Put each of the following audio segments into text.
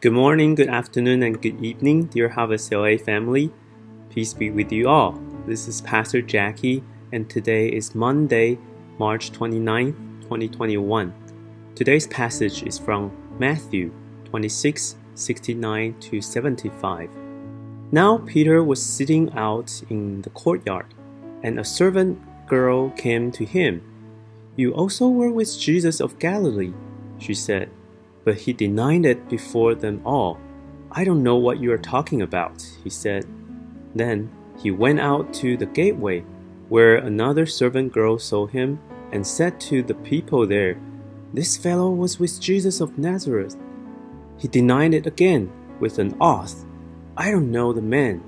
Good morning, good afternoon, and good evening, dear Harvest LA family. Peace be with you all. This is Pastor Jackie, and today is Monday, March 29, 2021. Today's passage is from Matthew 26, 69 to 75. Now Peter was sitting out in the courtyard, and a servant girl came to him. You also were with Jesus of Galilee, she said. But he denied it before them all. I don't know what you are talking about, he said. Then he went out to the gateway, where another servant girl saw him, and said to the people there, This fellow was with Jesus of Nazareth. He denied it again with an oath, I don't know the man.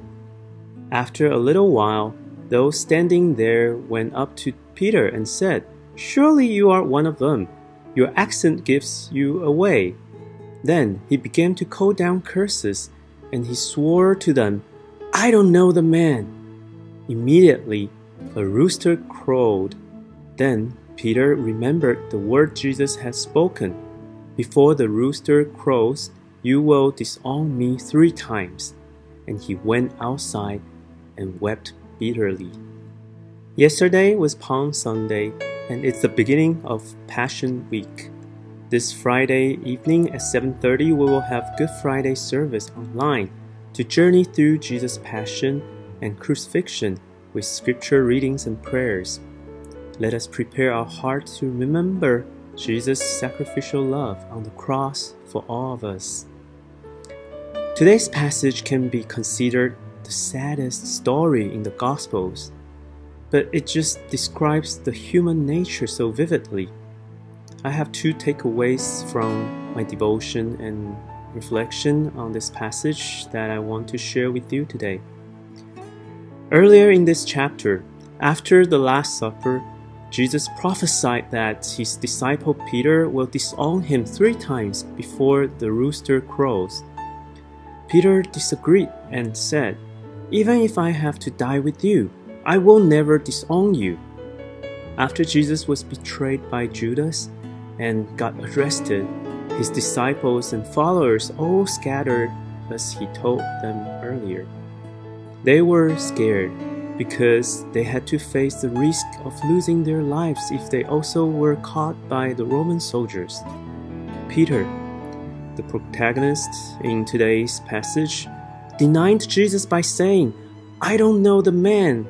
After a little while, those standing there went up to Peter and said, Surely you are one of them your accent gives you away. Then he began to call down curses, and he swore to them, I don't know the man. Immediately a rooster crowed. Then Peter remembered the word Jesus had spoken Before the rooster crows, you will disown me three times. And he went outside and wept bitterly. Yesterday was Palm Sunday and it's the beginning of Passion Week. This Friday evening at 7:30 we will have Good Friday service online to journey through Jesus' passion and crucifixion with scripture readings and prayers. Let us prepare our hearts to remember Jesus' sacrificial love on the cross for all of us. Today's passage can be considered the saddest story in the Gospels but it just describes the human nature so vividly. I have two takeaways from my devotion and reflection on this passage that I want to share with you today. Earlier in this chapter, after the Last Supper, Jesus prophesied that his disciple Peter will disown him three times before the rooster crows. Peter disagreed and said, Even if I have to die with you, I will never disown you. After Jesus was betrayed by Judas and got arrested, his disciples and followers all scattered as he told them earlier. They were scared because they had to face the risk of losing their lives if they also were caught by the Roman soldiers. Peter, the protagonist in today's passage, denied Jesus by saying, I don't know the man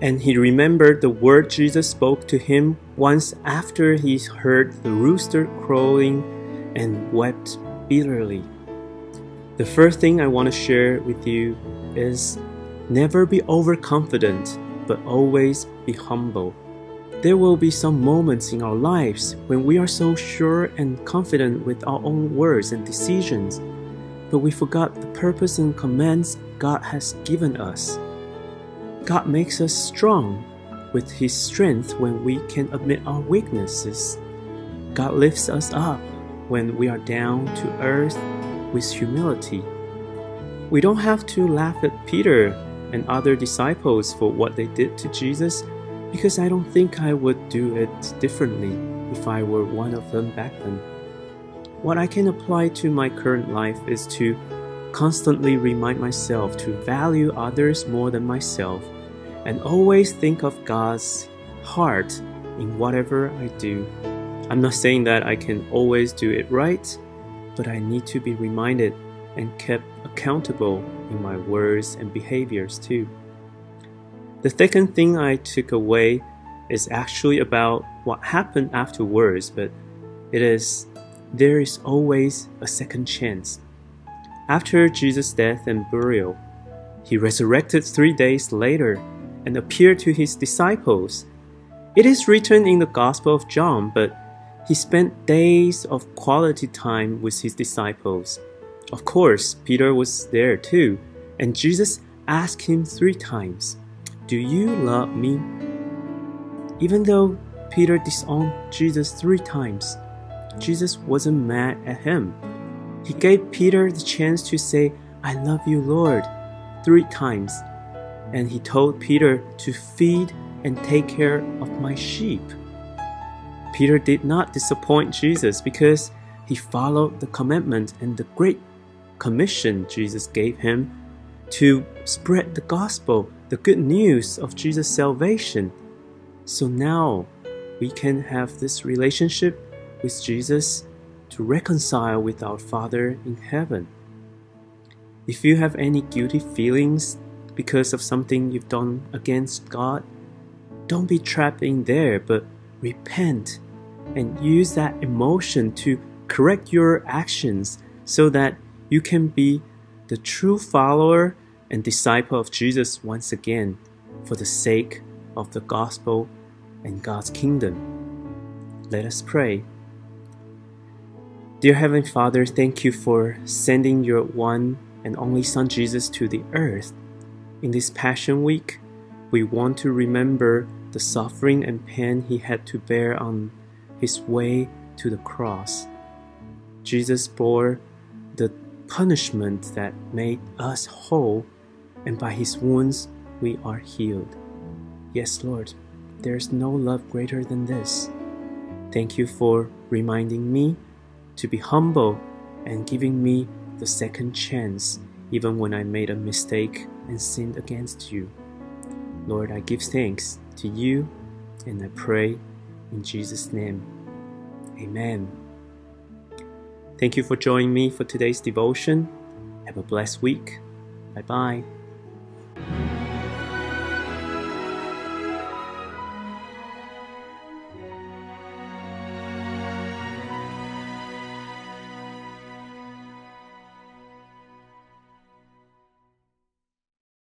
and he remembered the word Jesus spoke to him once after he heard the rooster crowing and wept bitterly. The first thing I want to share with you is never be overconfident, but always be humble. There will be some moments in our lives when we are so sure and confident with our own words and decisions, but we forgot the purpose and commands God has given us. God makes us strong with His strength when we can admit our weaknesses. God lifts us up when we are down to earth with humility. We don't have to laugh at Peter and other disciples for what they did to Jesus because I don't think I would do it differently if I were one of them back then. What I can apply to my current life is to constantly remind myself to value others more than myself and always think of God's heart in whatever I do. I'm not saying that I can always do it right, but I need to be reminded and kept accountable in my words and behaviors too. The second thing I took away is actually about what happened afterwards, but it is there is always a second chance. After Jesus' death and burial, he resurrected three days later and appeared to his disciples. It is written in the Gospel of John, but he spent days of quality time with his disciples. Of course, Peter was there too, and Jesus asked him three times, Do you love me? Even though Peter disowned Jesus three times, Jesus wasn't mad at him. He gave Peter the chance to say, I love you, Lord, three times and he told Peter to feed and take care of my sheep. Peter did not disappoint Jesus because he followed the commandment and the great commission Jesus gave him to spread the gospel, the good news of Jesus' salvation. So now we can have this relationship with Jesus to reconcile with our Father in heaven. If you have any guilty feelings because of something you've done against God, don't be trapped in there, but repent and use that emotion to correct your actions so that you can be the true follower and disciple of Jesus once again for the sake of the gospel and God's kingdom. Let us pray. Dear Heavenly Father, thank you for sending your one and only Son Jesus to the earth. In this Passion Week, we want to remember the suffering and pain he had to bear on his way to the cross. Jesus bore the punishment that made us whole, and by his wounds we are healed. Yes, Lord, there is no love greater than this. Thank you for reminding me to be humble and giving me the second chance even when I made a mistake and sinned against you. Lord, I give thanks to you and I pray in Jesus' name. Amen. Thank you for joining me for today's devotion. Have a blessed week. Bye bye.